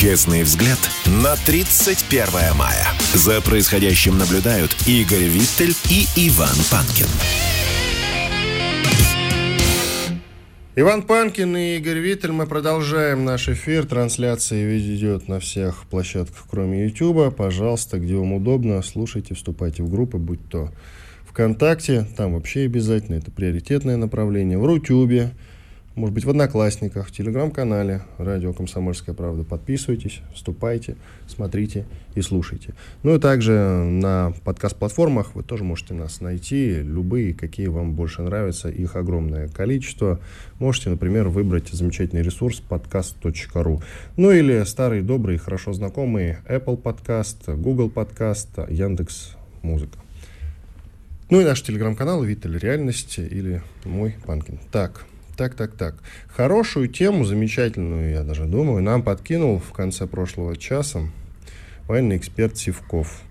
Честный взгляд на 31 мая. За происходящим наблюдают Игорь Виттель и Иван Панкин. Иван Панкин и Игорь Виттель. Мы продолжаем наш эфир. Трансляция идет на всех площадках, кроме YouTube. Пожалуйста, где вам удобно, слушайте, вступайте в группы, будь то ВКонтакте, там вообще обязательно, это приоритетное направление, в Рутюбе, может быть, в Одноклассниках, в Телеграм-канале «Радио Комсомольская правда». Подписывайтесь, вступайте, смотрите и слушайте. Ну и также на подкаст-платформах вы тоже можете нас найти, любые, какие вам больше нравятся, их огромное количество. Можете, например, выбрать замечательный ресурс podcast.ru. Ну или старый, добрый, хорошо знакомый Apple Podcast, Google Podcast, Яндекс Музыка. Ну и наш телеграм-канал «Виталь Реальность» или «Мой Панкин». Так, так, так, так. Хорошую тему, замечательную, я даже думаю, нам подкинул в конце прошлого часа военный эксперт Сивков.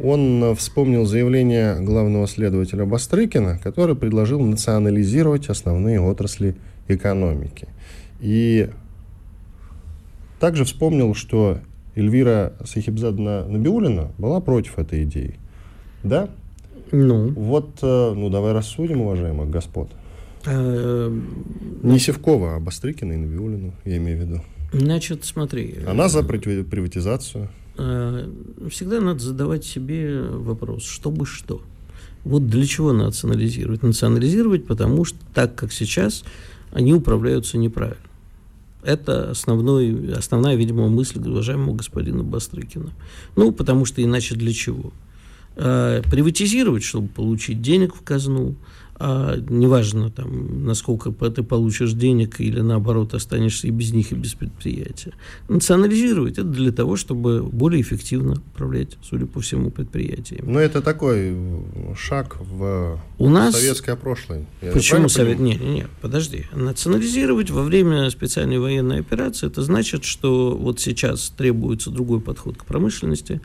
Он э, вспомнил заявление главного следователя Бастрыкина, который предложил национализировать основные отрасли экономики. И также вспомнил, что Эльвира Сахибзадна Набиулина была против этой идеи. Да? Ну. Вот, э, ну давай рассудим, уважаемых господ. Э, Не Севкова, а Бастрыкина и Набиулину, я имею в виду. Значит, смотри. Она за приватизацию. Э, всегда надо задавать себе вопрос, чтобы что. Вот для чего национализировать? Национализировать, потому что так, как сейчас, они управляются неправильно. Это основной, основная, видимо, мысль уважаемого господина Бастрыкина. Ну, потому что иначе для чего? Э, приватизировать, чтобы получить денег в казну, а неважно, там, насколько ты получишь денег или, наоборот, останешься и без них, и без предприятия. Национализировать это для того, чтобы более эффективно управлять, судя по всему, предприятиями. Но это такой шаг в У нас... советское прошлое. Я Почему совет? Нет, нет, подожди. Национализировать во время специальной военной операции, это значит, что вот сейчас требуется другой подход к промышленности,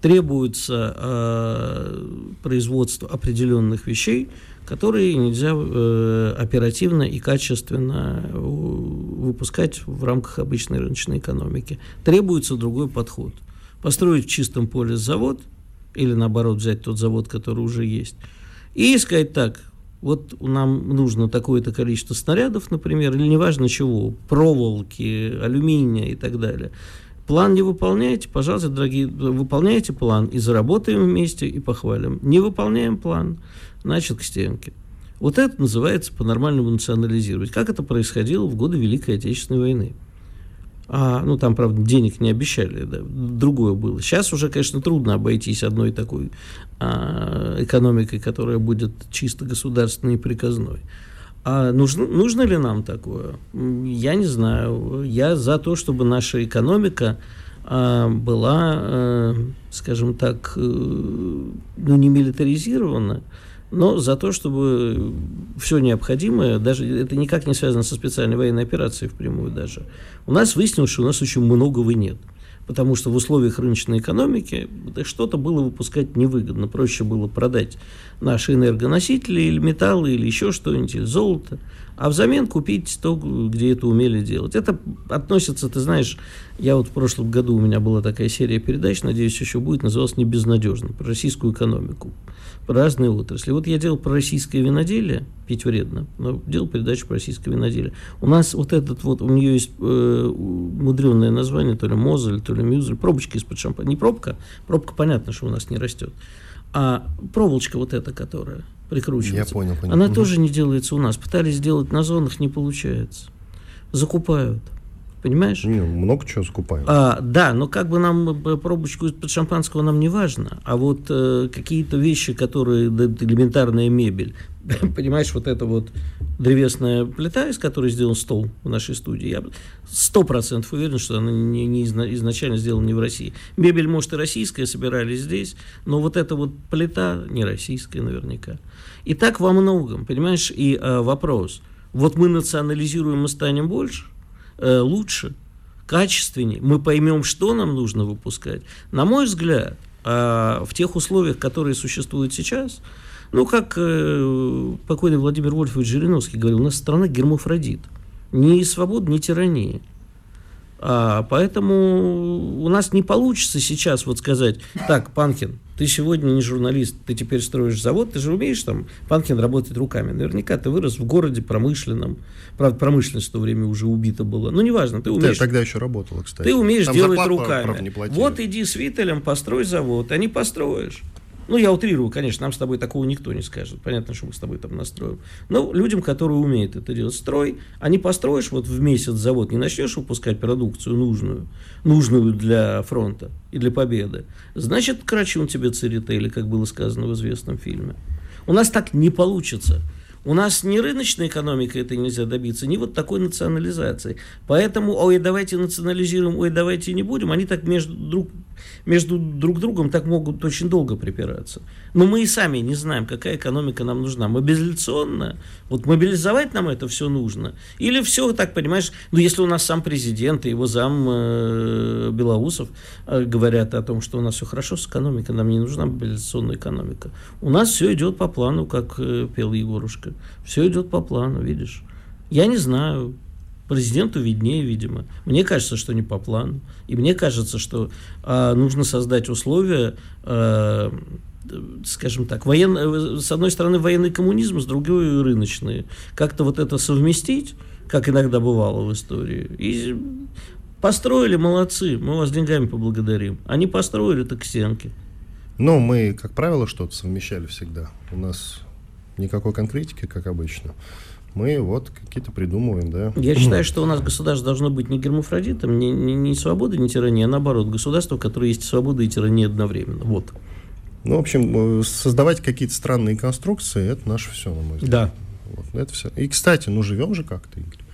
требуется э, производство определенных вещей, которые нельзя э, оперативно и качественно выпускать в рамках обычной рыночной экономики. Требуется другой подход. Построить в чистом поле завод, или наоборот взять тот завод, который уже есть, и сказать так, вот нам нужно такое-то количество снарядов, например, или неважно чего, проволоки, алюминия и так далее. План не выполняете, пожалуйста, дорогие, выполняйте план и заработаем вместе и похвалим. Не выполняем план, значит, к стенке. Вот это называется по-нормальному национализировать. Как это происходило в годы Великой Отечественной войны. А, ну, там, правда, денег не обещали, да, другое было. Сейчас уже, конечно, трудно обойтись одной такой а, экономикой, которая будет чисто государственной и приказной. А нужно, нужно ли нам такое? Я не знаю. Я за то, чтобы наша экономика а, была, а, скажем так, э, ну, не милитаризирована, но за то, чтобы все необходимое, даже это никак не связано со специальной военной операцией впрямую даже, у нас выяснилось, что у нас очень многого нет. Потому что в условиях рыночной экономики что-то было выпускать невыгодно. Проще было продать наши энергоносители или металлы, или еще что-нибудь, или золото, а взамен купить то, где это умели делать. Это относится, ты знаешь, я вот в прошлом году у меня была такая серия передач, надеюсь, еще будет, называлась «Небезнадежно», про российскую экономику разные отрасли. Вот я делал про российское виноделие, пить вредно, но делал передачу про российское виноделие. У нас вот этот вот, у нее есть э, мудреное название, то ли Мозель, то ли Мюзель, пробочка из-под шампанского. Не пробка, пробка понятно, что у нас не растет, а проволочка вот эта, которая прикручивается. Я понял, понял. Она угу. тоже не делается у нас. Пытались сделать на зонах, не получается. Закупают Понимаешь? Не, много чего скупаем. А, да, но как бы нам э, пробочку из-под шампанского нам не важно. А вот э, какие-то вещи, которые да, элементарная мебель, понимаешь, вот это вот древесная плита, из которой сделан стол в нашей студии, я сто процентов уверен, что она не, не изначально сделана не в России. Мебель, может, и российская, собирались здесь, но вот эта вот плита не российская наверняка. И так во многом, понимаешь, и э, вопрос. Вот мы национализируем, мы станем больше – Э, лучше, качественнее, мы поймем, что нам нужно выпускать. На мой взгляд, а, в тех условиях, которые существуют сейчас, ну, как э, покойный Владимир Вольфович Жириновский говорил, у нас страна гермафродит. Ни свободы, ни тирании. А, поэтому у нас не получится сейчас вот сказать, так, Панкин, ты сегодня не журналист, ты теперь строишь завод, ты же умеешь там, Панкин работать руками. Наверняка ты вырос в городе промышленном. Правда, промышленность в то время уже убита была. Ну, неважно, ты умеешь... Ты тогда еще работала, кстати. Ты умеешь там делать руками. Правда, вот иди с Вителем, построй завод, а не построишь. Ну, я утрирую, конечно, нам с тобой такого никто не скажет. Понятно, что мы с тобой там настроим. Но людям, которые умеют это делать, строй, не построишь вот в месяц завод, не начнешь выпускать продукцию нужную, нужную для фронта и для победы, значит, крачун тебе церетели, как было сказано в известном фильме. У нас так не получится. У нас ни рыночной экономикой это нельзя добиться, ни вот такой национализации. Поэтому, ой, давайте национализируем, ой, давайте не будем, они так между друг между друг другом так могут очень долго припираться. Но мы и сами не знаем, какая экономика нам нужна. Мобилизационная? Вот мобилизовать нам это все нужно? Или все, так понимаешь, ну если у нас сам президент и его зам э, Белоусов э, говорят о том, что у нас все хорошо с экономикой, нам не нужна мобилизационная экономика. У нас все идет по плану, как э, пел Егорушка. Все идет по плану, видишь. Я не знаю, Президенту виднее, видимо. Мне кажется, что не по плану. И мне кажется, что э, нужно создать условия, э, скажем так, воен... с одной стороны военный коммунизм, с другой рыночный. Как-то вот это совместить, как иногда бывало в истории. И построили, молодцы, мы вас деньгами поблагодарим. Они построили, так стенки. Ну, мы, как правило, что-то совмещали всегда. У нас никакой конкретики, как обычно мы вот какие-то придумываем, да. Я считаю, что у нас государство должно быть не гермафродитом, не, не, не свобода, не тирания, а наоборот, государство, которое есть свобода и тирания одновременно. Вот. Ну, в общем, э, создавать какие-то странные конструкции, это наше все, на мой взгляд. Да. Вот, это все. И, кстати, ну, живем же как-то, Игорь.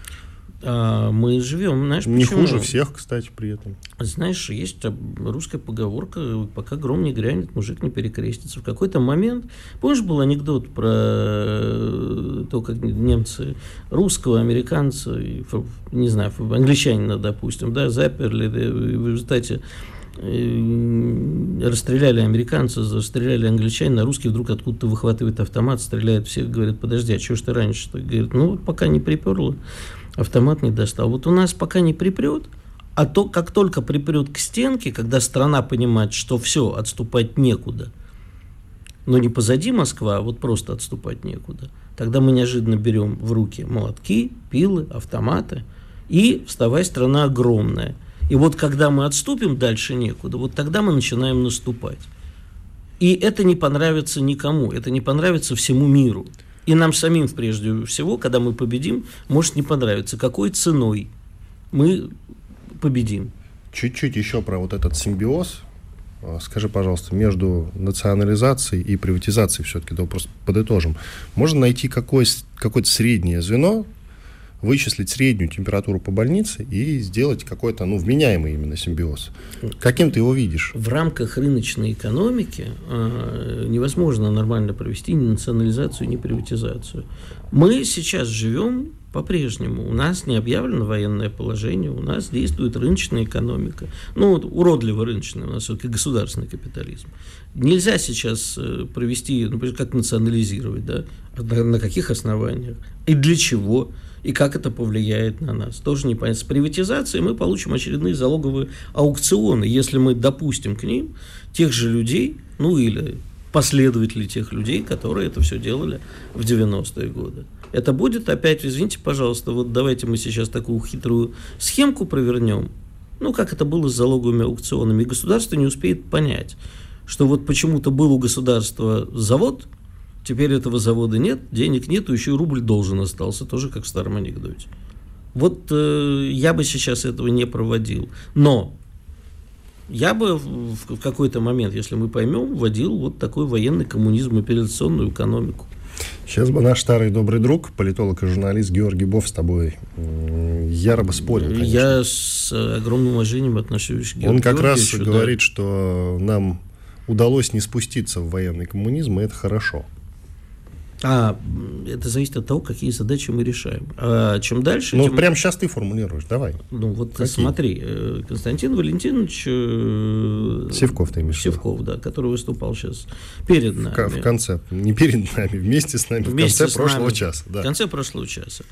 А, мы живем, знаешь, Не почему? хуже всех, кстати, при этом. Знаешь, есть русская поговорка, пока гром не грянет, мужик не перекрестится. В какой-то момент, помнишь, был анекдот про э, то, как немцы русского, американца, не знаю, англичанина, допустим, да, заперли, в результате э, расстреляли американца, расстреляли англичанина, русский вдруг откуда-то выхватывает автомат, стреляет всех, говорит, подожди, а что ж ты раньше? -то? Говорит, ну, пока не приперло автомат не достал. Вот у нас пока не припрет, а то, как только припрет к стенке, когда страна понимает, что все, отступать некуда, но не позади Москва, а вот просто отступать некуда, тогда мы неожиданно берем в руки молотки, пилы, автоматы, и вставай, страна огромная. И вот когда мы отступим дальше некуда, вот тогда мы начинаем наступать. И это не понравится никому, это не понравится всему миру. И нам самим, прежде всего, когда мы победим, может не понравиться, какой ценой мы победим. Чуть-чуть еще про вот этот симбиоз. А, скажи, пожалуйста, между национализацией и приватизацией все-таки, да, просто подытожим. Можно найти какое- какое-то среднее звено, вычислить среднюю температуру по больнице и сделать какой-то, ну, вменяемый именно симбиоз. Каким ты его видишь? В рамках рыночной экономики э, невозможно нормально провести ни национализацию, ни приватизацию. Мы сейчас живем по-прежнему. У нас не объявлено военное положение, у нас действует рыночная экономика. Ну, вот, уродливо рыночная, у нас все-таки государственный капитализм. Нельзя сейчас э, провести, например, как национализировать, да, на, на каких основаниях и для чего и как это повлияет на нас. Тоже непонятно. С приватизацией мы получим очередные залоговые аукционы, если мы допустим к ним тех же людей, ну или последователей тех людей, которые это все делали в 90-е годы. Это будет опять, извините, пожалуйста, вот давайте мы сейчас такую хитрую схемку провернем, ну, как это было с залоговыми аукционами, и государство не успеет понять, что вот почему-то был у государства завод – Теперь этого завода нет, денег нет, еще и рубль должен остался, тоже как в старом анекдоте. Вот э, я бы сейчас этого не проводил. Но я бы в, какой-то момент, если мы поймем, вводил вот такой военный коммунизм, операционную экономику. Сейчас бы наш старый добрый друг, политолог и журналист Георгий Бов с тобой яро бы спорил, конечно. Я с огромным уважением отношусь к Георгию Он как раз да. говорит, что нам удалось не спуститься в военный коммунизм, и это хорошо. А это зависит от того, какие задачи мы решаем. А чем дальше... Ну, тем... прямо сейчас ты формулируешь, давай. Ну, вот какие? смотри, э, Константин Валентинович... Э, Севков ты имеешь Севков, да, который выступал сейчас перед нами. В, в конце, не перед нами, вместе с нами, вместе в конце прошлого нами, часа. Да. В конце прошлого часа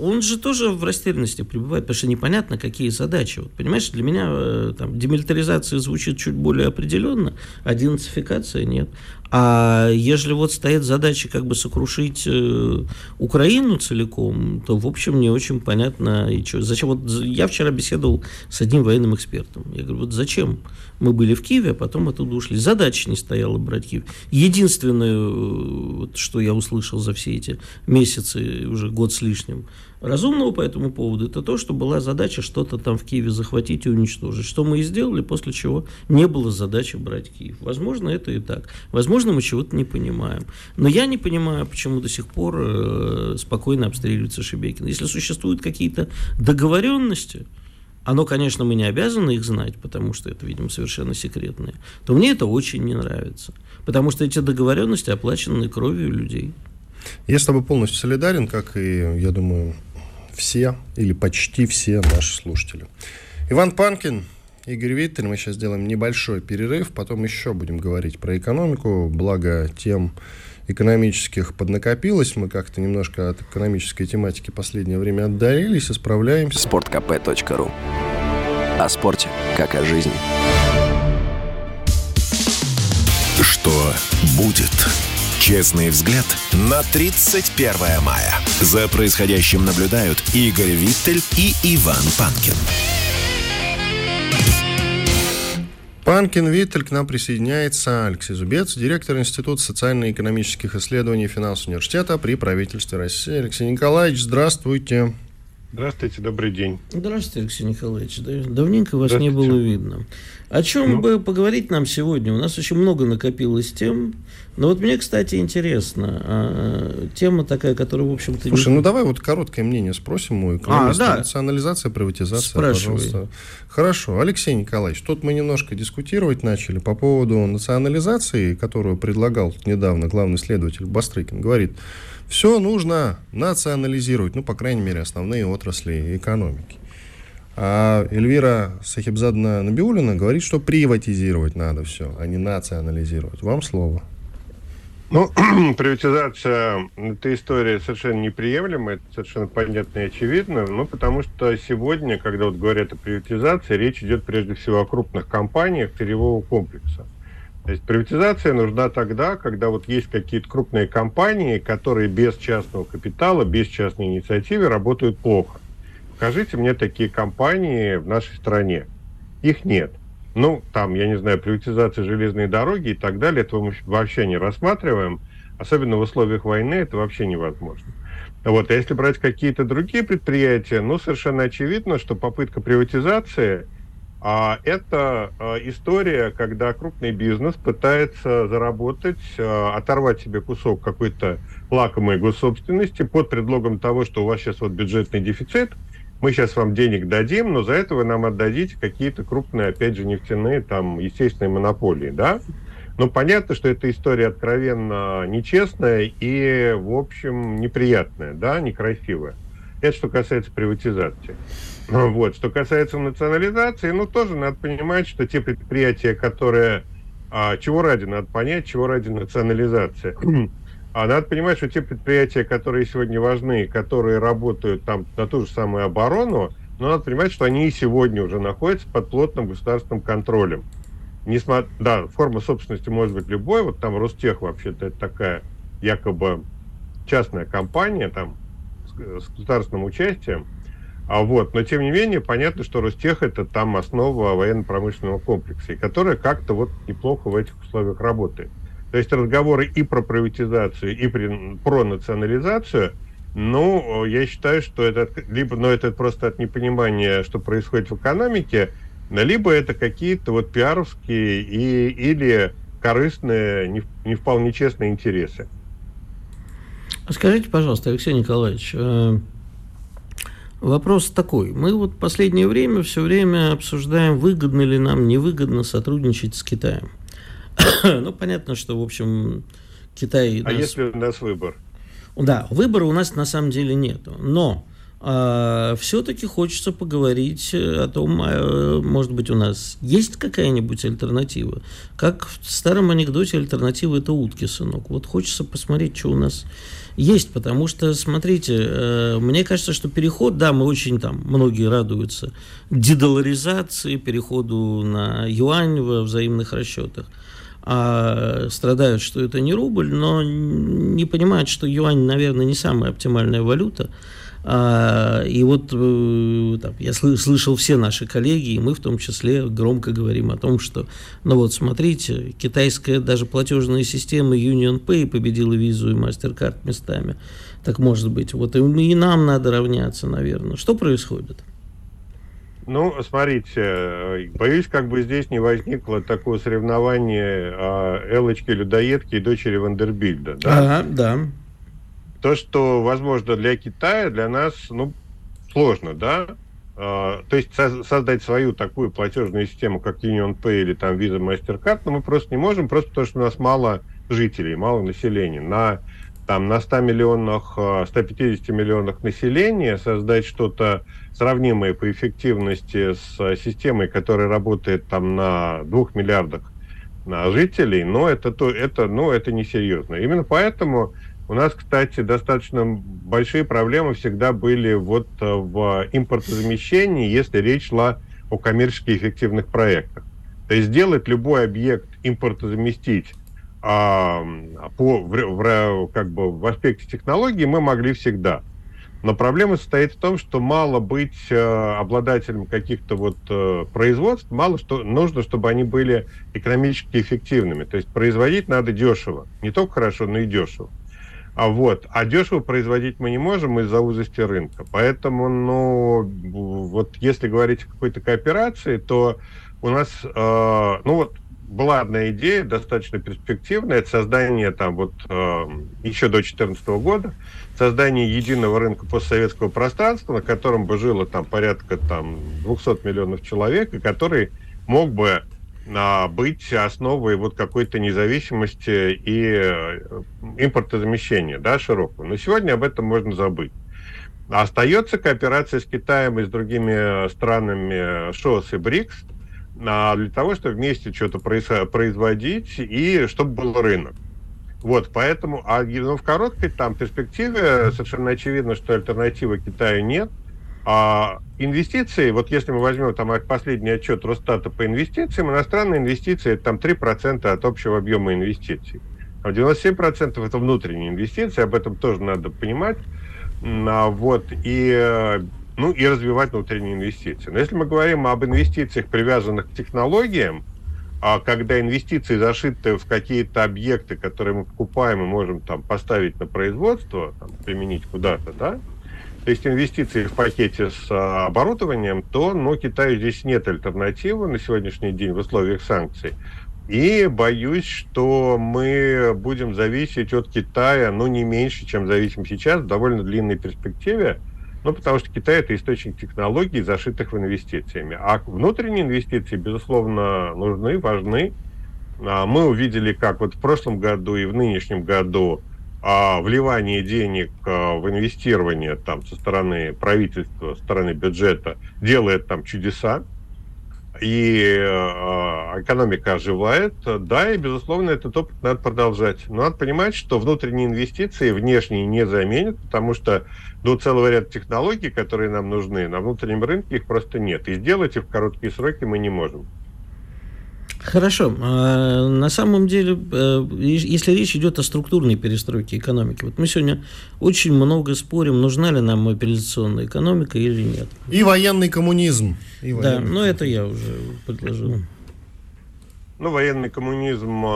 он же тоже в растерянности пребывает, потому что непонятно, какие задачи. Вот, понимаешь, для меня э, там, демилитаризация звучит чуть более определенно, а денацификация нет. А ежели вот стоит задача как бы сокрушить э, Украину целиком, то, в общем, не очень понятно, и что, зачем. Вот я вчера беседовал с одним военным экспертом. Я говорю, вот зачем мы были в Киеве, а потом оттуда ушли. Задача не стояла брать Киев. Единственное, э, вот, что я услышал за все эти месяцы, уже год с лишним, разумного по этому поводу, это то, что была задача что-то там в Киеве захватить и уничтожить. Что мы и сделали, после чего не было задачи брать Киев. Возможно, это и так. Возможно, мы чего-то не понимаем. Но я не понимаю, почему до сих пор э, спокойно обстреливается Шебекин. Если существуют какие-то договоренности, оно, конечно, мы не обязаны их знать, потому что это, видимо, совершенно секретное, то мне это очень не нравится. Потому что эти договоренности оплачены кровью людей. Я с тобой полностью солидарен, как и, я думаю, все или почти все наши слушатели. Иван Панкин, Игорь Виттель. Мы сейчас сделаем небольшой перерыв, потом еще будем говорить про экономику. Благо тем экономических поднакопилось. Мы как-то немножко от экономической тематики последнее время отдалились и справляемся. Спорткп.ру О спорте, как о жизни. Что будет? Честный взгляд на 31 мая. За происходящим наблюдают Игорь Виттель и Иван Панкин. Панкин Виттель к нам присоединяется Алексей Зубец, директор Института социально-экономических исследований финансового университета при правительстве России. Алексей Николаевич, здравствуйте. Здравствуйте, добрый день. Здравствуйте, Алексей Николаевич. Давненько вас не было видно. О чем ну? бы поговорить нам сегодня? У нас очень много накопилось тем. Но вот мне, кстати, интересно. А, тема такая, которая, в общем-то... Слушай, не... ну давай вот короткое мнение спросим у экономиста. А, да. Национализация, приватизация, Спрашивай. пожалуйста. Хорошо. Алексей Николаевич, тут мы немножко дискутировать начали по поводу национализации, которую предлагал недавно главный следователь Бастрыкин. Говорит, все нужно национализировать, ну, по крайней мере, основные отрасли экономики. А Эльвира Сахибзадна Набиулина говорит, что приватизировать надо все, а не национализировать. Вам слово. Ну, приватизация – это история совершенно неприемлемая, это совершенно понятно и очевидно, ну, потому что сегодня, когда вот говорят о приватизации, речь идет прежде всего о крупных компаниях сырьевого комплекса. То есть приватизация нужна тогда, когда вот есть какие-то крупные компании, которые без частного капитала, без частной инициативы работают плохо. Покажите мне такие компании в нашей стране. Их нет. Ну, там, я не знаю, приватизация железной дороги и так далее, этого мы вообще не рассматриваем. Особенно в условиях войны это вообще невозможно. Вот, а если брать какие-то другие предприятия, ну, совершенно очевидно, что попытка приватизации а это а, история, когда крупный бизнес пытается заработать, а, оторвать себе кусок какой-то лакомой госсобственности под предлогом того, что у вас сейчас вот бюджетный дефицит – мы сейчас вам денег дадим, но за это вы нам отдадите какие-то крупные, опять же, нефтяные, там, естественные монополии, да? Но понятно, что эта история откровенно нечестная и, в общем, неприятная, да, некрасивая. Это что касается приватизации. Вот. Что касается национализации, ну, тоже надо понимать, что те предприятия, которые... А, чего ради, надо понять, чего ради национализация. А надо понимать, что те предприятия, которые сегодня важны, которые работают там на ту же самую оборону, но надо понимать, что они и сегодня уже находятся под плотным государственным контролем. Несмотря, да, форма собственности может быть любой, вот там Ростех вообще-то это такая якобы частная компания там с, с государственным участием, а вот, но тем не менее понятно, что Ростех это там основа военно-промышленного комплекса, и которая как-то вот неплохо в этих условиях работает. То есть разговоры и про приватизацию, и при, про национализацию Ну, я считаю, что это либо, ну, это просто от непонимания, что происходит в экономике, либо это какие-то вот пиаровские и, или корыстные, не, не вполне честные интересы. Скажите, пожалуйста, Алексей Николаевич, э, вопрос такой. Мы вот последнее время все время обсуждаем, выгодно ли нам, невыгодно сотрудничать с Китаем. ну, понятно, что, в общем, Китай... А нас... если у нас выбор? Да, выбора у нас на самом деле нет. Но а, все-таки хочется поговорить о том, а, может быть, у нас есть какая-нибудь альтернатива. Как в старом анекдоте альтернатива – это утки, сынок. Вот хочется посмотреть, что у нас есть, потому что, смотрите, э, мне кажется, что переход, да, мы очень там, многие радуются дедоларизации, переходу на юань во взаимных расчетах а страдают, что это не рубль, но не понимают, что юань, наверное, не самая оптимальная валюта. А, и вот э, там, я слышал все наши коллеги, и мы в том числе громко говорим о том, что, ну вот смотрите, китайская даже платежная система Union Pay победила визу и MasterCard местами. Так может быть, вот и, и нам надо равняться, наверное. Что происходит? Ну, смотрите, боюсь, как бы здесь не возникло такое соревнование а, Элочки-людоедки и дочери Вандербильда. Да? Ага, да. То, что возможно для Китая, для нас, ну, сложно, да? А, то есть со- создать свою такую платежную систему, как Union Pay или там Visa MasterCard, но мы просто не можем, просто потому что у нас мало жителей, мало населения. На там на 100 миллионах, 150 а, миллионах населения создать что-то сравнимое по эффективности с системой, которая работает там на 2 миллиардах на жителей, но это, то, это, ну, это несерьезно. Именно поэтому у нас, кстати, достаточно большие проблемы всегда были вот э, в импортозамещении, если речь шла о коммерчески эффективных проектах. То есть сделать любой объект импортозаместить а, по, в, в, как бы в аспекте технологии мы могли всегда. Но проблема состоит в том, что мало быть э, обладателем каких-то вот э, производств, мало что нужно, чтобы они были экономически эффективными. То есть производить надо дешево, не только хорошо, но и дешево. А вот, а дешево производить мы не можем из-за узости рынка. Поэтому, ну, вот если говорить о какой-то кооперации, то у нас, э, ну вот была одна идея, достаточно перспективная, это создание там вот э, еще до 2014 года, создание единого рынка постсоветского пространства, на котором бы жило там порядка там 200 миллионов человек, и который мог бы быть основой вот какой-то независимости и э, импортозамещения, да, широкого. Но сегодня об этом можно забыть. Остается кооперация с Китаем и с другими странами ШОС и БРИКС – а, для того, чтобы вместе что-то производить и чтобы был рынок. Вот, поэтому, а ну, в короткой там перспективе совершенно очевидно, что альтернативы Китаю нет. А инвестиции, вот если мы возьмем там последний отчет Росстата по инвестициям, иностранные инвестиции это там 3% от общего объема инвестиций. А 97% это внутренние инвестиции, об этом тоже надо понимать. А, вот, и ну и развивать внутренние инвестиции. Но если мы говорим об инвестициях, привязанных к технологиям, а когда инвестиции зашиты в какие-то объекты, которые мы покупаем и можем там поставить на производство, там, применить куда-то, да, то есть инвестиции в пакете с а, оборудованием, то ну, Китаю здесь нет альтернативы на сегодняшний день в условиях санкций. И боюсь, что мы будем зависеть от Китая, ну, не меньше, чем зависим сейчас, в довольно длинной перспективе. Ну, потому что Китай – это источник технологий, зашитых в инвестициями. А внутренние инвестиции, безусловно, нужны, важны. А, мы увидели, как вот в прошлом году и в нынешнем году а, вливание денег а, в инвестирование там, со стороны правительства, со стороны бюджета делает там чудеса и э, экономика оживает, да, и, безусловно, этот опыт надо продолжать. Но надо понимать, что внутренние инвестиции внешние не заменят, потому что до целого ряда технологий, которые нам нужны, на внутреннем рынке их просто нет. И сделать их в короткие сроки мы не можем. Хорошо. А, на самом деле, э, если речь идет о структурной перестройке экономики, вот мы сегодня очень много спорим, нужна ли нам мобилизационная экономика или нет. И военный коммунизм. И военный да, но это я уже предложил. Ну, военный коммунизм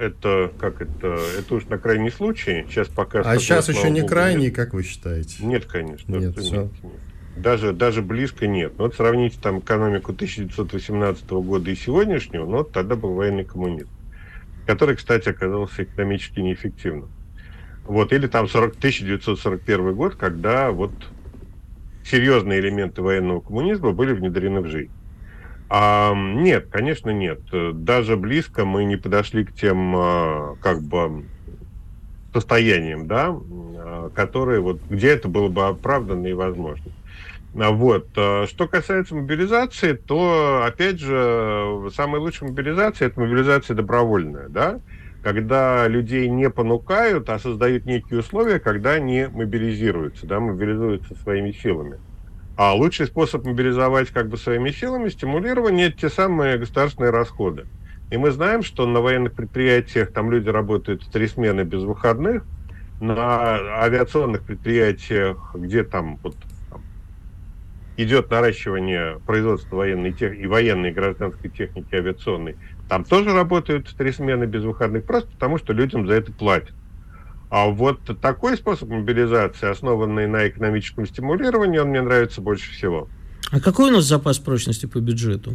это как это, это уж на крайний случай. Сейчас пока. А сейчас еще не крайний, нет. как вы считаете? Нет, конечно. Нет, нет, нет. Даже, даже близко нет. Ну, вот сравните там экономику 1918 года и сегодняшнего, ну, вот тогда был военный коммунизм, который, кстати, оказался экономически неэффективным. Вот, или там 40, 1941 год, когда вот серьезные элементы военного коммунизма были внедрены в жизнь. А, нет, конечно, нет. Даже близко мы не подошли к тем, а, как бы, состояниям, да, а, которые вот, где это было бы оправданно и возможно. А вот. А, что касается мобилизации, то, опять же, самая лучшая мобилизация – это мобилизация добровольная, да, когда людей не понукают, а создают некие условия, когда они мобилизируются, да, мобилизуются своими силами. А лучший способ мобилизовать как бы своими силами, стимулирование, те самые государственные расходы. И мы знаем, что на военных предприятиях там люди работают три смены без выходных, на авиационных предприятиях, где там вот идет наращивание производства военной тех... и военной и гражданской техники авиационной, там тоже работают три смены без выходных, просто потому что людям за это платят. А вот такой способ мобилизации, основанный на экономическом стимулировании, он мне нравится больше всего. А какой у нас запас прочности по бюджету?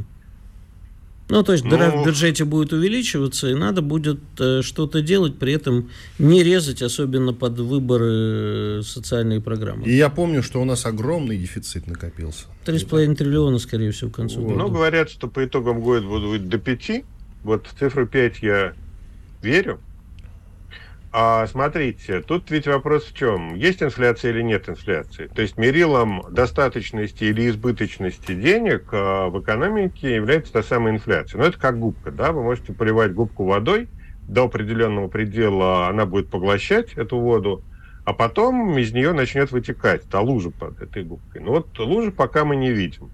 Ну, то есть дыра ну, в бюджете будет увеличиваться, и надо будет э, что-то делать, при этом не резать, особенно под выборы э, социальные программы. И я помню, что у нас огромный дефицит накопился. Три с половиной триллиона, скорее всего, к концу вот. года. Ну, говорят, что по итогам года будут до пяти. Вот в цифру пять я верю. А смотрите, тут ведь вопрос в чем? Есть инфляция или нет инфляции? То есть мерилом достаточности или избыточности денег а, в экономике является та самая инфляция. Но это как губка, да? Вы можете поливать губку водой, до определенного предела она будет поглощать эту воду, а потом из нее начнет вытекать та лужа под этой губкой. Но вот лужи пока мы не видим.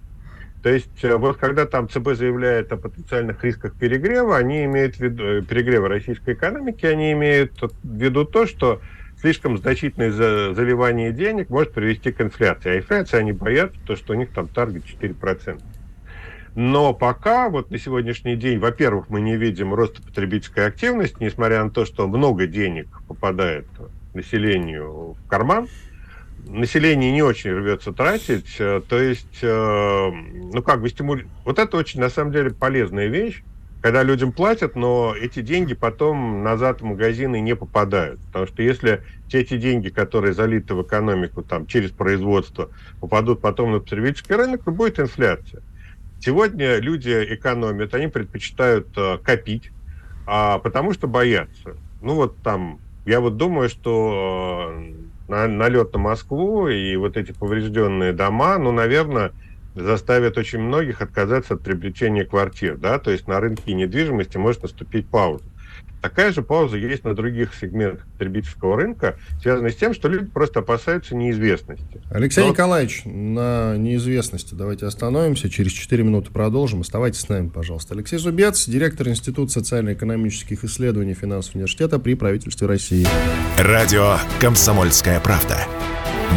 То есть э, вот когда там ЦБ заявляет о потенциальных рисках перегрева, они имеют в виду, э, перегрева российской экономики, они имеют в виду то, что слишком значительное заливание денег может привести к инфляции. А инфляция они боятся, то, что у них там таргет 4%. Но пока, вот на сегодняшний день, во-первых, мы не видим роста потребительской активности, несмотря на то, что много денег попадает населению в карман, население не очень рвется тратить, э, то есть, э, ну как бы стимулировать. Вот это очень, на самом деле, полезная вещь, когда людям платят, но эти деньги потом назад в магазины не попадают. Потому что если те эти деньги, которые залиты в экономику там, через производство, попадут потом на потребительский рынок, то будет инфляция. Сегодня люди экономят, они предпочитают э, копить, а, потому что боятся. Ну вот там, я вот думаю, что на, налет на Москву и вот эти поврежденные дома, ну, наверное, заставят очень многих отказаться от приобретения квартир, да, то есть на рынке недвижимости может наступить пауза. Такая же пауза есть на других сегментах потребительского рынка, связанная с тем, что люди просто опасаются неизвестности. Алексей Но... Николаевич, на неизвестности давайте остановимся, через 4 минуты продолжим. Оставайтесь с нами, пожалуйста. Алексей Зубец, директор Института социально-экономических исследований финансового университета при правительстве России. Радио «Комсомольская правда».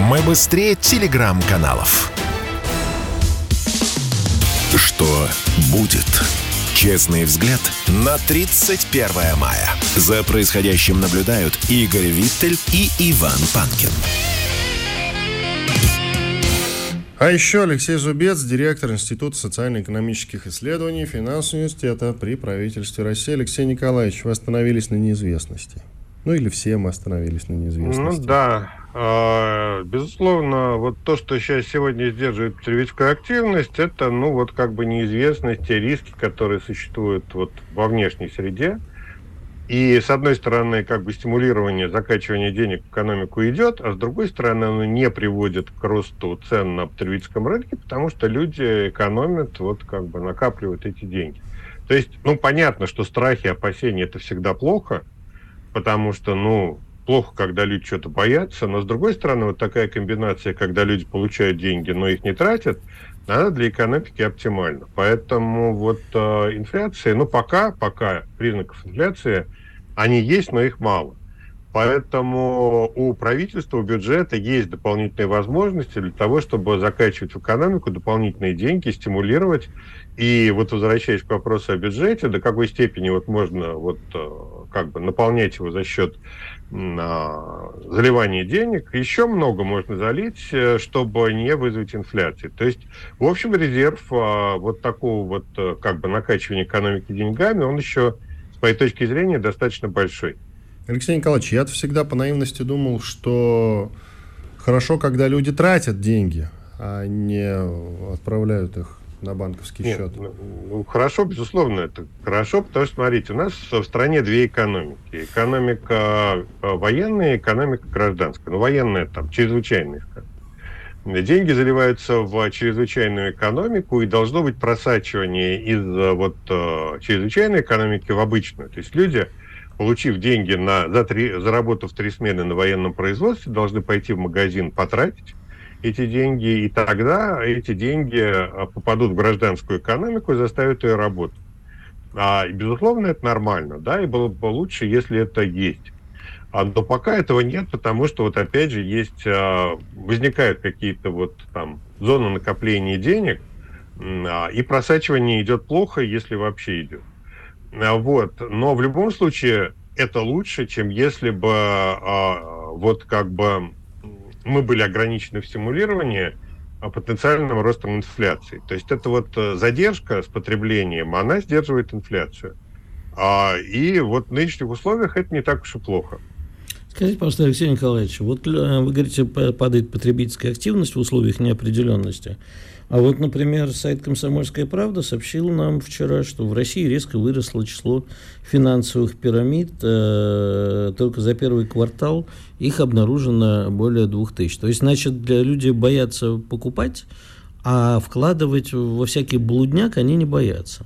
Мы быстрее телеграм-каналов. Что будет? Честный взгляд на 31 мая. За происходящим наблюдают Игорь Виттель и Иван Панкин. А еще Алексей Зубец, директор Института социально-экономических исследований Финансового университета при правительстве России. Алексей Николаевич, вы остановились на неизвестности. Ну или все мы остановились на неизвестности. Ну да, безусловно, вот то, что сейчас сегодня сдерживает потребительскую активность, это, ну, вот как бы неизвестность, те риски, которые существуют вот во внешней среде. И, с одной стороны, как бы стимулирование закачивания денег в экономику идет, а с другой стороны, оно не приводит к росту цен на потребительском рынке, потому что люди экономят, вот как бы накапливают эти деньги. То есть, ну, понятно, что страхи, опасения – это всегда плохо, потому что, ну, плохо, когда люди что-то боятся, но с другой стороны, вот такая комбинация, когда люди получают деньги, но их не тратят, она для экономики оптимальна. Поэтому вот э, инфляция, ну пока, пока признаков инфляции, они есть, но их мало. Поэтому у правительства, у бюджета есть дополнительные возможности для того, чтобы закачивать в экономику дополнительные деньги, стимулировать. И вот возвращаясь к вопросу о бюджете, до какой степени вот можно вот э, как бы наполнять его за счет заливания денег, еще много можно залить, э, чтобы не вызвать инфляции. То есть, в общем, резерв а, вот такого вот э, как бы накачивания экономики деньгами, он еще, с моей точки зрения, достаточно большой. Алексей Николаевич, я всегда по наивности думал, что хорошо, когда люди тратят деньги, а не отправляют их на банковский Нет, счет. Ну, ну, хорошо, безусловно, это хорошо, потому что, смотрите, у нас в стране две экономики. Экономика э, военная и экономика гражданская. Ну, военная там чрезвычайная, Деньги заливаются в чрезвычайную экономику, и должно быть просачивание из э, вот э, чрезвычайной экономики в обычную. То есть люди получив деньги на, за три, заработав три смены на военном производстве, должны пойти в магазин потратить эти деньги, и тогда эти деньги а, попадут в гражданскую экономику и заставят ее работать. А, и, безусловно, это нормально, да, и было бы лучше, если это есть. А, но пока этого нет, потому что вот опять же есть, а, возникают какие-то вот там зоны накопления денег, а, и просачивание идет плохо, если вообще идет. А, вот. Но в любом случае это лучше, чем если бы а, вот как бы мы были ограничены в стимулировании а, потенциальным ростом инфляции. То есть это вот э, задержка с потреблением, она сдерживает инфляцию. И вот в нынешних условиях это не так уж и плохо. Скажите, пожалуйста, Алексей Николаевич, вот э, вы говорите, падает потребительская активность в условиях неопределенности. А вот, например, сайт «Комсомольская правда» сообщил нам вчера, что в России резко выросло число финансовых пирамид. Э, только за первый квартал их обнаружено более двух тысяч. То есть, значит, для люди боятся покупать, а вкладывать во всякий блудняк они не боятся.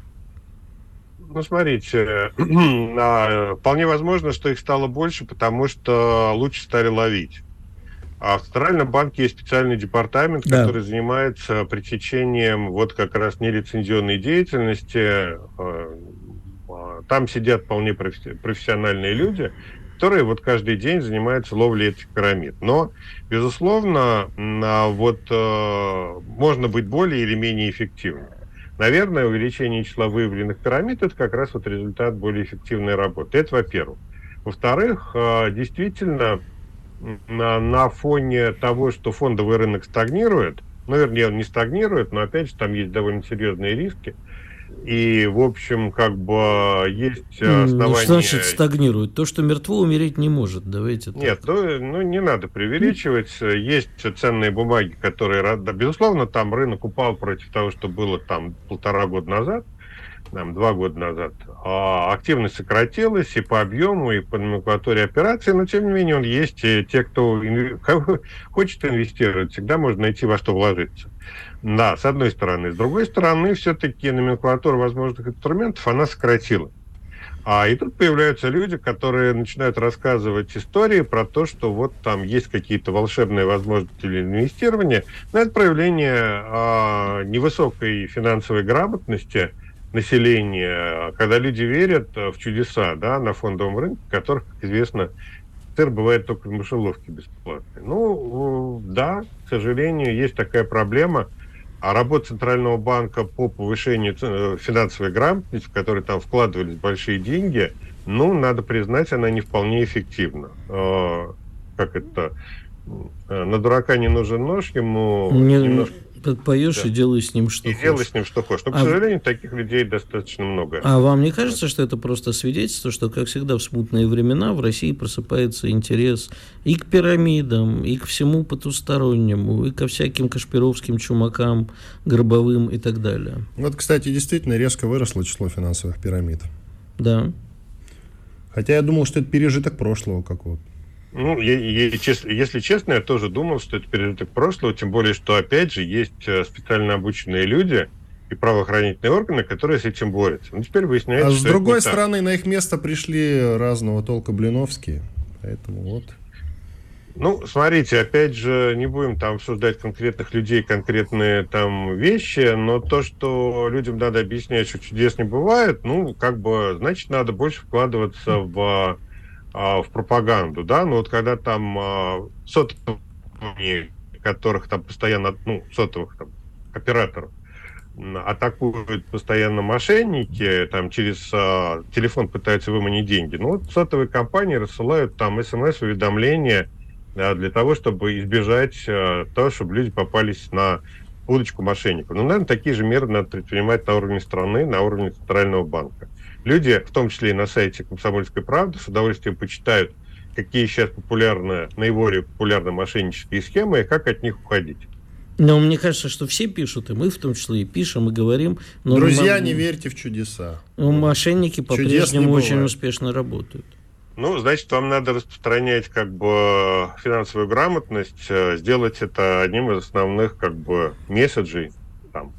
Ну, смотрите, а, вполне возможно, что их стало больше, потому что лучше стали ловить. А в Центральном банке есть специальный департамент, да. который занимается пресечением вот как раз нелицензионной деятельности. Э, а, там сидят вполне профессиональные люди, которые вот каждый день занимаются ловлей этих пирамид. Но, безусловно, вот э, можно быть более или менее эффективным. Наверное, увеличение числа выявленных пирамид – это как раз вот результат более эффективной работы. Это во-первых. Во-вторых, э, действительно, на, на фоне того, что фондовый рынок стагнирует, ну, вернее, он не стагнирует, но, опять же, там есть довольно серьезные риски, и, в общем, как бы есть основания... Что значит стагнирует? То, что мертво умереть не может, давайте так. Нет, ну, ну не надо преувеличивать. Есть ценные бумаги, которые... Да, безусловно, там рынок упал против того, что было там полтора года назад, там, два года назад, а активность сократилась и по объему, и по номенклатуре операций, но тем не менее он есть, и те, кто хочет инвестировать, всегда можно найти во что вложиться. Да, с одной стороны. С другой стороны, все-таки номенклатура возможных инструментов, она сократилась. А и тут появляются люди, которые начинают рассказывать истории про то, что вот там есть какие-то волшебные возможности для инвестирования. Но это проявление а, невысокой финансовой грамотности – населения, когда люди верят э, в чудеса да, на фондовом рынке, которых, как известно, сыр бывает только в мышеловке бесплатной. Ну, да, к сожалению, есть такая проблема. А работа Центрального банка по повышению э, финансовой грамотности, в которой там вкладывались большие деньги, ну, надо признать, она не вполне эффективна. Э, как это? На дурака не нужен нож, ему не, немножко Подпоешь да. и делай с ним что и хочешь. делай с ним что хочешь. Но, а к сожалению, таких людей достаточно много. А вам не кажется, что это просто свидетельство, что, как всегда, в смутные времена в России просыпается интерес и к пирамидам, и к всему потустороннему, и ко всяким кашпировским чумакам, гробовым и так далее? Вот, кстати, действительно резко выросло число финансовых пирамид. Да. Хотя я думал, что это пережиток прошлого какого-то. Ну, я, я, если честно, я тоже думал, что это пережиток прошлого, тем более, что, опять же, есть э, специально обученные люди и правоохранительные органы, которые с этим борются. Но теперь выясняется, А с другой стороны, так. на их место пришли разного толка Блиновские, поэтому вот... Ну, смотрите, опять же, не будем там обсуждать конкретных людей, конкретные там вещи, но то, что людям надо объяснять, что чудес не бывает, ну, как бы, значит, надо больше вкладываться в а, в пропаганду, да, но вот когда там а, сотовые, которых там постоянно, ну, сотовых там операторов, атакуют постоянно мошенники, там через а, телефон пытаются выманить деньги. Ну, вот сотовые компании рассылают там смс-уведомления а, для того, чтобы избежать а, того, чтобы люди попались на удочку мошенников. Ну, наверное, такие же меры надо предпринимать на уровне страны, на уровне Центрального банка. Люди, в том числе и на сайте «Комсомольской правды», с удовольствием почитают, какие сейчас популярны, наиболее популярные мошеннические схемы и как от них уходить. Но мне кажется, что все пишут, и мы в том числе и пишем, и говорим. Но Друзья, не верьте в чудеса. Мошенники по-прежнему очень успешно работают. Ну, значит, вам надо распространять как бы финансовую грамотность, э, сделать это одним из основных как бы месседжей там,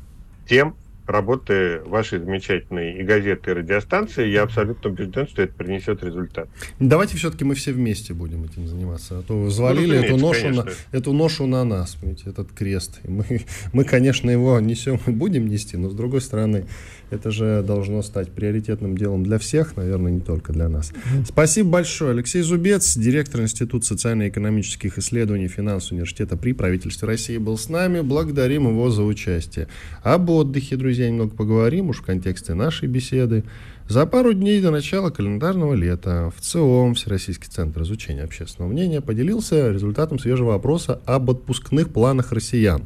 тем, работы вашей замечательной и газеты, и радиостанции, я абсолютно убежден, что это принесет результат. Давайте все-таки мы все вместе будем этим заниматься. А то взвалили ну, эту, ношу на, эту ношу на нас, понимаете, этот крест. И мы, мы, конечно, его несем и будем нести, но с другой стороны, это же должно стать приоритетным делом для всех, наверное, не только для нас. Спасибо большое. Алексей Зубец, директор Института социально-экономических исследований финансового университета при правительстве России, был с нами. Благодарим его за участие. Об отдыхе, друзья, немного поговорим уж в контексте нашей беседы. За пару дней до начала календарного лета в ЦИОМ, Всероссийский центр изучения общественного мнения, поделился результатом свежего опроса об отпускных планах россиян.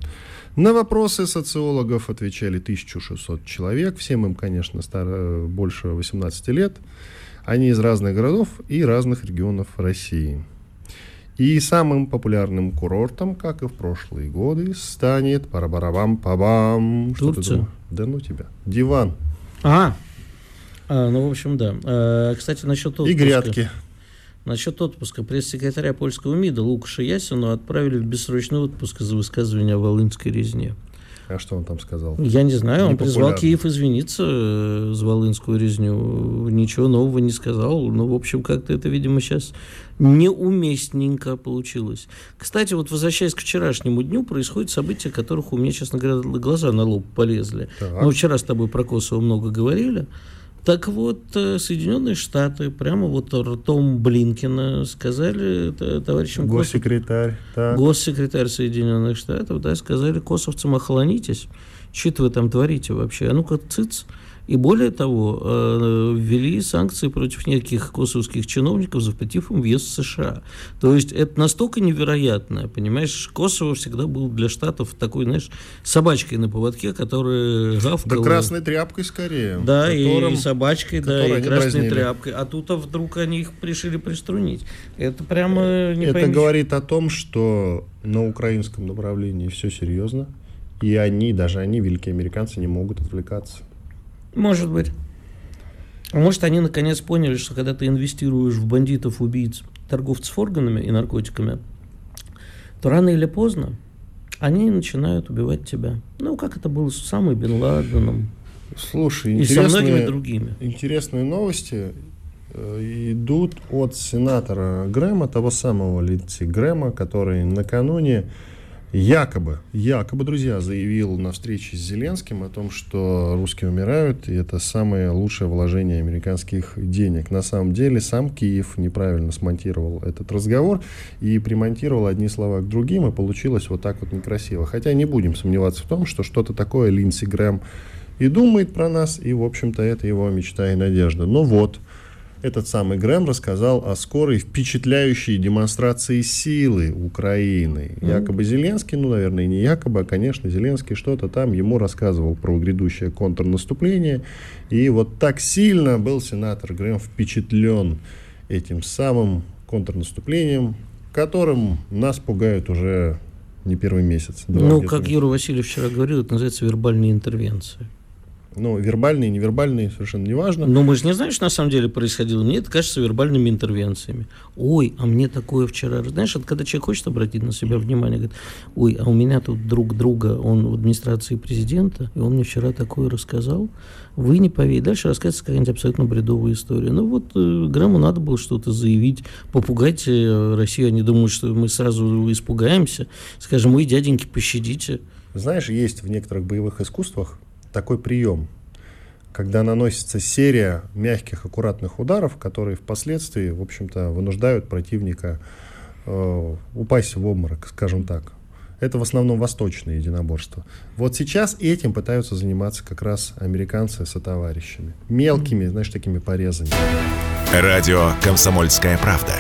На вопросы социологов отвечали 1600 человек. Всем им, конечно, стар... больше 18 лет. Они из разных городов и разных регионов России. И самым популярным курортом, как и в прошлые годы, станет парабарабам пабам Турция. Да ну тебя. Диван. А, а ну, в общем, да. А, кстати, насчет отпуска. И грядки. Насчет отпуска. Пресс-секретаря польского МИДа Лукаша Ясину отправили в бессрочный отпуск за высказывание о Волынской резне. А что он там сказал? Я не знаю, он призвал Киев извиниться э, за Волынскую резню. Ничего нового не сказал. Ну, в общем, как-то это, видимо, сейчас неуместненько получилось. Кстати, вот возвращаясь к вчерашнему дню, происходят события, которых у меня, честно говоря, глаза на лоб полезли. Так. Мы вчера с тобой про Косово много говорили. Так вот, э, Соединенные Штаты прямо вот ртом Блинкина сказали товарищам Госсекретарь. Так. Госсекретарь Соединенных Штатов, да, сказали косовцам охлонитесь. Что вы там творите вообще? А ну-ка, цыц. И более того, э, ввели санкции против неких косовских чиновников, запретив им въезд в США. То есть это настолько невероятно, понимаешь, Косово всегда был для Штатов такой, знаешь, собачкой на поводке, которая гавкала. Да красной тряпкой скорее. Да, которым, и, собачкой, да, и красной дразнили. тряпкой. А тут а вдруг они их решили приструнить. Это прямо не Это поймешь. говорит о том, что на украинском направлении все серьезно. И они, даже они, великие американцы, не могут отвлекаться. Может быть. А может, они наконец поняли, что когда ты инвестируешь в бандитов, убийц, торговцев органами и наркотиками, то рано или поздно они начинают убивать тебя. Ну, как это было с самой Бен Ладеном. Слушай, и со многими другими. Интересные новости э, идут от сенатора Грэма, того самого Линдси Грэма, который накануне якобы, якобы, друзья, заявил на встрече с Зеленским о том, что русские умирают, и это самое лучшее вложение американских денег. На самом деле сам Киев неправильно смонтировал этот разговор и примонтировал одни слова к другим, и получилось вот так вот некрасиво. Хотя не будем сомневаться в том, что что-то такое Линдси Грэм и думает про нас, и, в общем-то, это его мечта и надежда. Но вот, этот самый Грэм рассказал о скорой впечатляющей демонстрации силы Украины. Mm-hmm. Якобы Зеленский, ну, наверное, не якобы, а, конечно, Зеленский что-то там ему рассказывал про грядущее контрнаступление. И вот так сильно был сенатор Грэм впечатлен этим самым контрнаступлением, которым нас пугают уже не первый месяц. Ну, как Юра Васильев вчера говорил, это называется вербальная интервенция. Ну, вербальные, невербальные, совершенно неважно. Но мы же не знаем, что на самом деле происходило. Мне это кажется вербальными интервенциями. Ой, а мне такое вчера... Знаешь, это когда человек хочет обратить на себя внимание, говорит, ой, а у меня тут друг друга, он в администрации президента, и он мне вчера такое рассказал. Вы не поверите. Дальше рассказывается какая-нибудь абсолютно бредовая история. Ну вот э, Грамму надо было что-то заявить, попугать э, Россию. Они думают, что мы сразу испугаемся. Скажем, ой, дяденьки, пощадите. Знаешь, есть в некоторых боевых искусствах такой прием. когда наносится серия мягких, аккуратных ударов, которые впоследствии, в общем-то, вынуждают противника э, упасть в обморок, скажем так. Это в основном восточные единоборства. Вот сейчас этим пытаются заниматься как раз американцы со товарищами. Мелкими, знаешь, такими порезами. Радио «Комсомольская правда».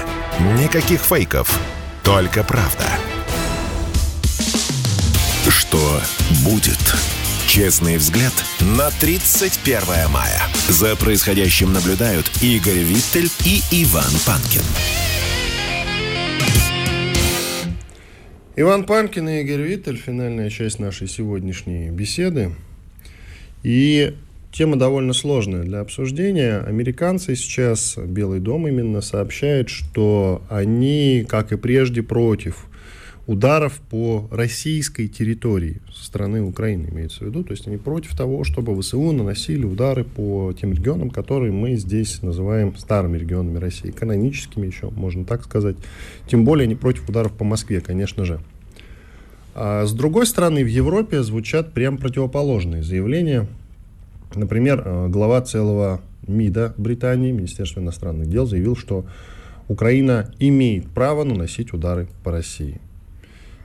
Никаких фейков, только правда. Что будет? Честный взгляд на 31 мая. За происходящим наблюдают Игорь Виттель и Иван Панкин. Иван Панкин и Игорь Виттель, финальная часть нашей сегодняшней беседы. И тема довольно сложная для обсуждения. Американцы сейчас, Белый дом именно, сообщает, что они, как и прежде, против ударов по российской территории со стороны Украины, имеется в виду. То есть они против того, чтобы ВСУ наносили удары по тем регионам, которые мы здесь называем старыми регионами России, каноническими еще, можно так сказать. Тем более они против ударов по Москве, конечно же. А с другой стороны, в Европе звучат прям противоположные заявления. Например, э, глава целого МИДа Британии, Министерства иностранных дел, заявил, что Украина имеет право наносить удары по России.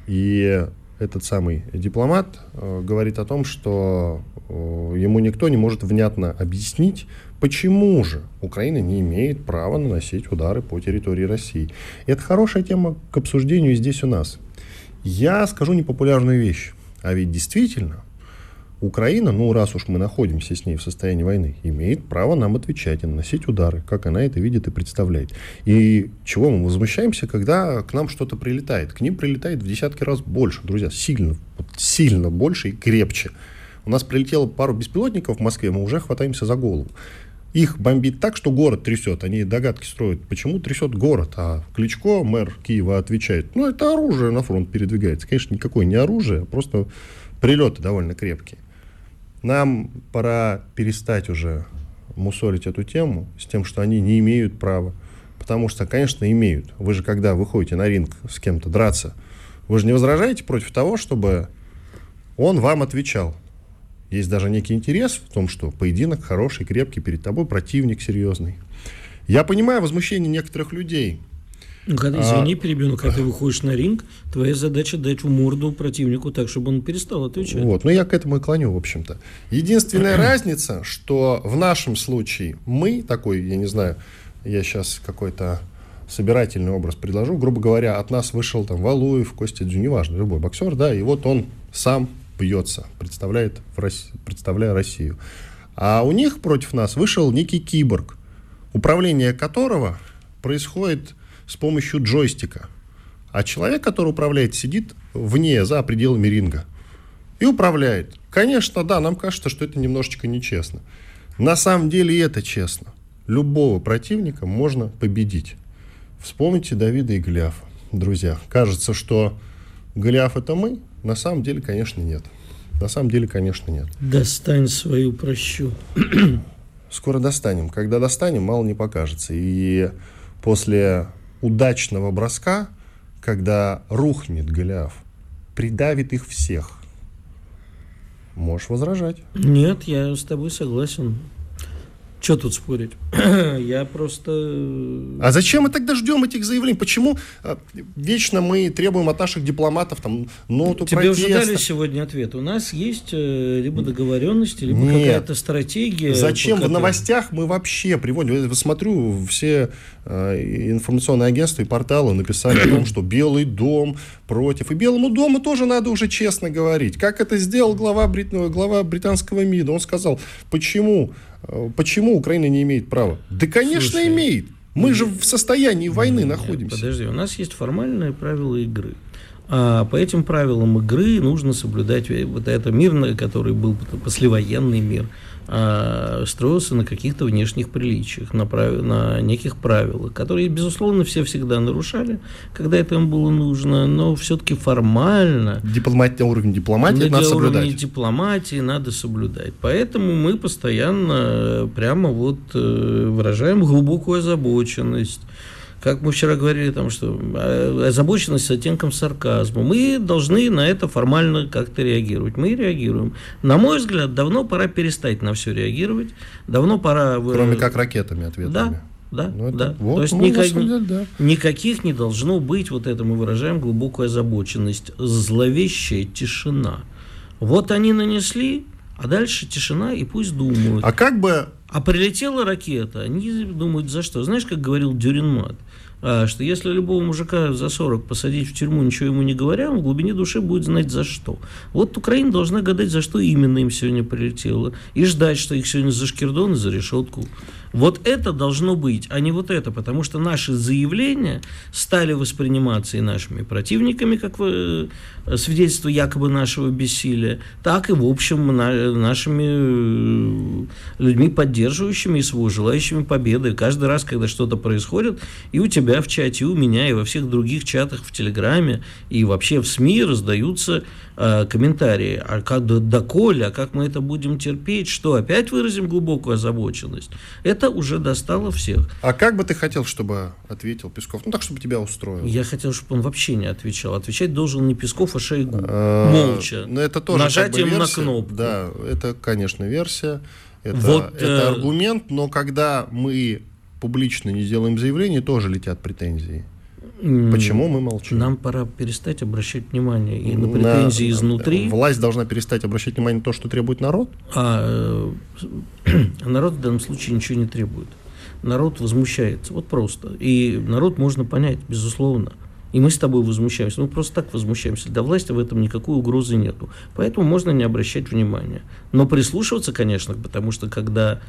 И этот самый дипломат э, говорит о том, что э, ему никто не может внятно объяснить, почему же Украина не имеет права наносить удары по территории России. И это хорошая тема к обсуждению здесь у нас. Я скажу непопулярную вещь. А ведь действительно Украина, ну раз уж мы находимся с ней в состоянии войны, имеет право нам отвечать и наносить удары, как она это видит и представляет. И чего мы возмущаемся, когда к нам что-то прилетает? К ним прилетает в десятки раз больше, друзья, сильно, сильно больше и крепче. У нас прилетело пару беспилотников в Москве, мы уже хватаемся за голову. Их бомбит так, что город трясет. Они догадки строят, почему трясет город. А Кличко, мэр Киева, отвечает, ну, это оружие на фронт передвигается. Конечно, никакое не оружие, а просто прилеты довольно крепкие. Нам пора перестать уже мусорить эту тему с тем, что они не имеют права. Потому что, конечно, имеют. Вы же, когда выходите на ринг с кем-то драться, вы же не возражаете против того, чтобы он вам отвечал. Есть даже некий интерес в том, что поединок хороший, крепкий, перед тобой противник серьезный. Я понимаю возмущение некоторых людей – когда, извини, а, перебью, но когда ты выходишь на ринг, твоя задача дать в морду противнику так, чтобы он перестал отвечать. Вот, ну я к этому и клоню, в общем-то. Единственная разница, что в нашем случае мы, такой, я не знаю, я сейчас какой-то собирательный образ предложу, грубо говоря, от нас вышел там Валуев, Костя Дзю, неважно, любой боксер, да, и вот он сам бьется, представляет России, представляя Россию. А у них против нас вышел некий киборг, управление которого происходит с помощью джойстика. А человек, который управляет, сидит вне, за пределами ринга. И управляет. Конечно, да, нам кажется, что это немножечко нечестно. На самом деле это честно. Любого противника можно победить. Вспомните Давида и Голиафа, друзья. Кажется, что Голиаф это мы. На самом деле, конечно, нет. На самом деле, конечно, нет. Достань свою прощу. Скоро достанем. Когда достанем, мало не покажется. И после удачного броска, когда рухнет Голиаф, придавит их всех. Можешь возражать. Нет, я с тобой согласен. Что тут спорить? Я просто... А зачем мы тогда ждем этих заявлений? Почему а, вечно мы требуем от наших дипломатов там ноту Тебе протеста? уже дали сегодня ответ. У нас есть э, либо договоренности, либо какая-то стратегия. Зачем в новостях мы вообще приводим? Я смотрю, все э, информационные агентства и порталы написали о том, что Белый дом против. И Белому дому тоже надо уже честно говорить. Как это сделал глава, брит... глава британского МИДа? Он сказал, почему Э, почему Украина не имеет права? Да, конечно, Слушай, имеет. Мы же в состоянии войны нет, находимся. Подожди, у нас есть формальные правила игры. А по этим правилам игры нужно соблюдать вот это мир, который был послевоенный мир, а, строился на каких-то внешних приличиях, на, прав... на неких правилах, которые, безусловно, все всегда нарушали, когда это им было нужно, но все-таки формально... Дипломат... уровень дипломатии надо соблюдать. Уровень дипломатии надо соблюдать. Поэтому мы постоянно прямо вот э, выражаем глубокую озабоченность как мы вчера говорили, там, что э, озабоченность с оттенком сарказма. Мы должны на это формально как-то реагировать. Мы реагируем. На мой взгляд, давно пора перестать на все реагировать. Давно пора... Кроме как ракетами ответами. Да, да, Ну, это- да. вот, То есть ну, никак- деле, да. никаких не должно быть, вот это мы выражаем глубокую озабоченность, зловещая тишина. Вот они нанесли, а дальше тишина, и пусть думают. А как бы А прилетела ракета, они думают, за что? Знаешь, как говорил Дюринмат, а, что если любого мужика за 40 посадить в тюрьму, ничего ему не говоря, он в глубине души будет знать за что. Вот Украина должна гадать, за что именно им сегодня прилетело, и ждать, что их сегодня за шкирдон и за решетку. Вот это должно быть, а не вот это, потому что наши заявления стали восприниматься и нашими противниками, как э, свидетельство якобы нашего бессилия, так и, в общем, на- нашими э, людьми, поддерживающими СВО, желающими победы. Каждый раз, когда что-то происходит, и у тебя в чате, и у меня, и во всех других чатах в Телеграме, и вообще в СМИ раздаются э, комментарии. А как, доколе, а как мы это будем терпеть? Что, опять выразим глубокую озабоченность? Это уже достало всех. А как бы ты хотел, чтобы ответил Песков? Ну, так, чтобы тебя устроило. Я хотел, чтобы он вообще не отвечал. Отвечать должен не Песков, а Шойгу. Э, Молча. Ну, это тоже Нажатием как бы на кнопку. Да, это, конечно, версия. Это, Вот, это э, аргумент, но когда мы публично не сделаем заявление, тоже летят претензии. Почему мы молчим? Нам пора перестать обращать внимание и на претензии изнутри. Власть должна перестать обращать внимание на то, что требует народ. А э, народ в данном случае ничего не требует. Народ возмущается, вот просто. И народ можно понять, безусловно. И мы с тобой возмущаемся. Ну, просто так возмущаемся. Для власти в этом никакой угрозы нету. Поэтому можно не обращать внимания. Но прислушиваться, конечно, потому что когда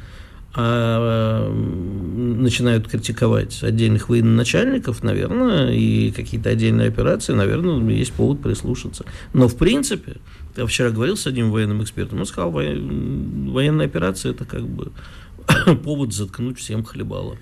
а, начинают критиковать отдельных военачальников, наверное, и какие-то отдельные операции, наверное, есть повод прислушаться. Но, в принципе, я вчера говорил с одним военным экспертом, он сказал, «Воен- м, военная операция – это как бы повод заткнуть всем хлебало.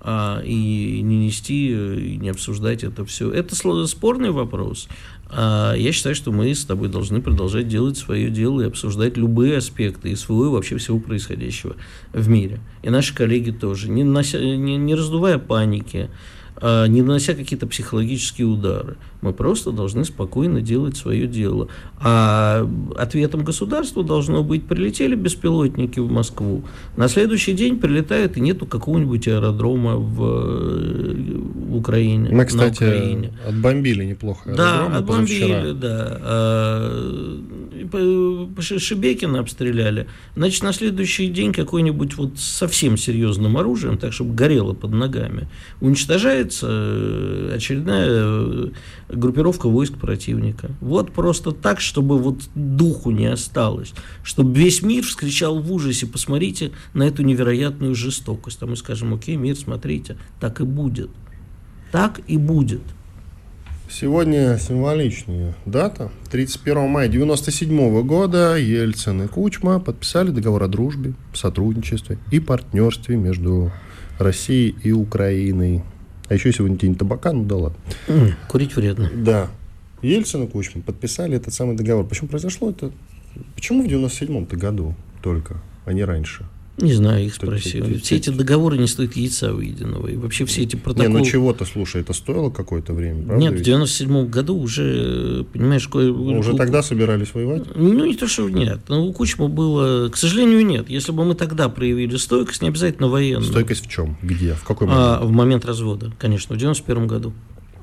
А, и не нести, э, и не обсуждать это все. Это спорный вопрос. А, я считаю, что мы с тобой должны продолжать делать свое дело и обсуждать любые аспекты СВО и вообще всего происходящего в мире. И наши коллеги тоже. Не, нанося- не, не раздувая паники, а, не нанося какие-то психологические удары. Мы просто должны спокойно делать свое дело. А ответом государства должно быть, прилетели беспилотники в Москву, на следующий день прилетают и нету какого-нибудь аэродрома в, э, в Украине. Мы, на кстати, Украине. отбомбили неплохо Да, отбомбили, да. А, Шебекина обстреляли. Значит, на следующий день какой-нибудь вот совсем серьезным оружием, так, чтобы горело под ногами, уничтожается э, очередная э, группировка войск противника. Вот просто так, чтобы вот духу не осталось. Чтобы весь мир вскричал в ужасе, посмотрите на эту невероятную жестокость. А мы скажем, окей, мир, смотрите, так и будет. Так и будет. Сегодня символичная дата. 31 мая 1997 года Ельцин и Кучма подписали договор о дружбе, сотрудничестве и партнерстве между Россией и Украиной. А еще сегодня день табака, ну да ладно. Курить вредно. Да. Ельцин и Кучма подписали этот самый договор. Почему произошло это? Почему в 97-м-то году только, а не раньше? Не знаю, их кстати. Все эти договоры не стоят яйца выеденного. И вообще все эти Не, протоколы... ну чего-то, слушай, это стоило какое-то время, правда? Нет, в ведь? 97 году уже, понимаешь, кое... Ну, Уже тогда собирались воевать? Ну, не то, что нет. Но у Кучма было... К сожалению, нет. Если бы мы тогда проявили стойкость, не обязательно военную. Стойкость в чем? Где? В какой момент? А, в момент развода, конечно, в 91 году.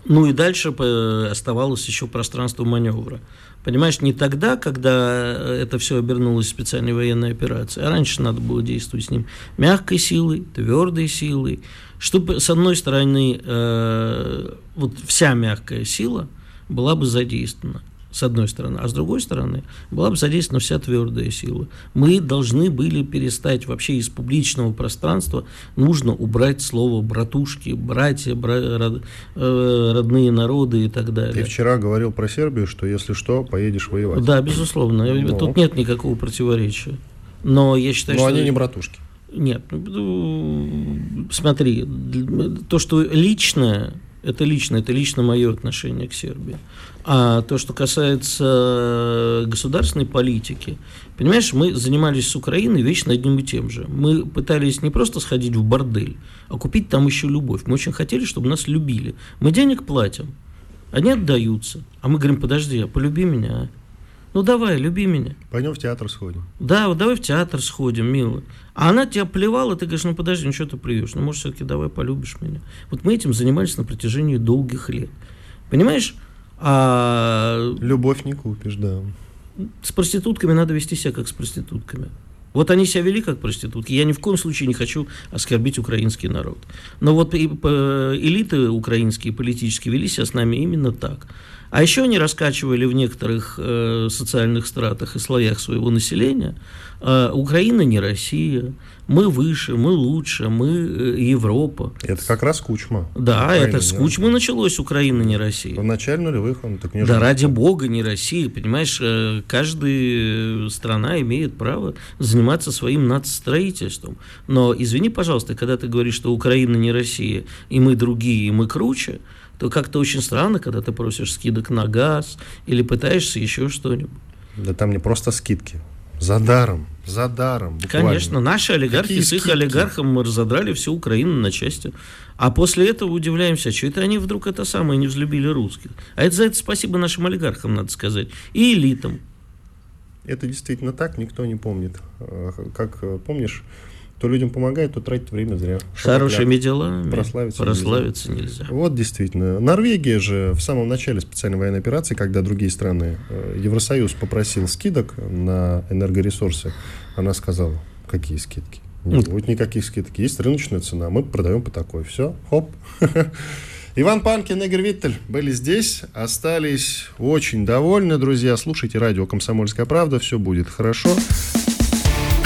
Ну и дальше по- оставалось еще пространство маневра. Понимаешь, не тогда, когда это все обернулось специальной военной операцией, а раньше надо было действовать с ним мягкой силой, твердой силой, чтобы, с одной стороны, э, вот вся мягкая сила была бы задействована, с одной стороны, а с другой стороны, была бы задействована вся твердая сила. Мы должны были перестать вообще из публичного пространства, нужно убрать слово братушки, братья, бра- род- э, родные народы и так Ты далее. вчера говорил про Сербию, что если что, поедешь воевать. Да, безусловно, Ну. тут нет никакого противоречия. Но я считаю, Но что... они не братушки. Нет, ну, смотри, то, что личное, Это лично, это лично мое отношение к Сербии. А то, что касается государственной политики, понимаешь, мы занимались с Украиной вечно одним и тем же. Мы пытались не просто сходить в бордель, а купить там еще любовь. Мы очень хотели, чтобы нас любили. Мы денег платим, они отдаются. А мы говорим, подожди, а полюби меня, а? Ну давай, люби меня. Пойдем в театр сходим. Да, вот давай в театр сходим, милый. А она тебя плевала, ты говоришь, ну подожди, ну что ты плюешь? Ну, может, все-таки давай полюбишь меня. Вот мы этим занимались на протяжении долгих лет. Понимаешь? А... Любовь не купишь, да. С проститутками надо вести себя как с проститутками. Вот они себя вели как проститутки. Я ни в коем случае не хочу оскорбить украинский народ. Но вот элиты украинские политические вели себя с нами именно так. А еще они раскачивали в некоторых э, социальных стратах и слоях своего населения э, Украина не Россия, мы выше, мы лучше, мы э, Европа. Это как раз Кучма. Да, Украина, это с Кучмы началось Украина не Россия. В начале нулевых он так не Да ради бога не Россия, понимаешь, э, каждая страна имеет право заниматься своим нацстроительством. Но извини, пожалуйста, когда ты говоришь, что Украина не Россия, и мы другие, и мы круче, то как-то очень странно, когда ты просишь скидок на газ или пытаешься еще что-нибудь. Да там не просто скидки. За даром, за даром. Буквально. Конечно, наши олигархи Какие с их олигархом мы разодрали всю Украину на части. А после этого удивляемся, что это они вдруг это самое не взлюбили русских. А это за это спасибо нашим олигархам, надо сказать, и элитам. Это действительно так, никто не помнит. А, как э, помнишь, кто людям помогает, то тратит время зря. Хорошими делами прославиться, прославиться нельзя. нельзя. Вот действительно. Норвегия же в самом начале специальной военной операции, когда другие страны, э, Евросоюз попросил скидок на энергоресурсы, она сказала, какие скидки? Не будет никаких скидок. Есть рыночная цена, мы продаем по такой. Все, хоп. Иван Панкин, Игорь Виттель были здесь, остались очень довольны, друзья. Слушайте радио «Комсомольская правда», все будет хорошо.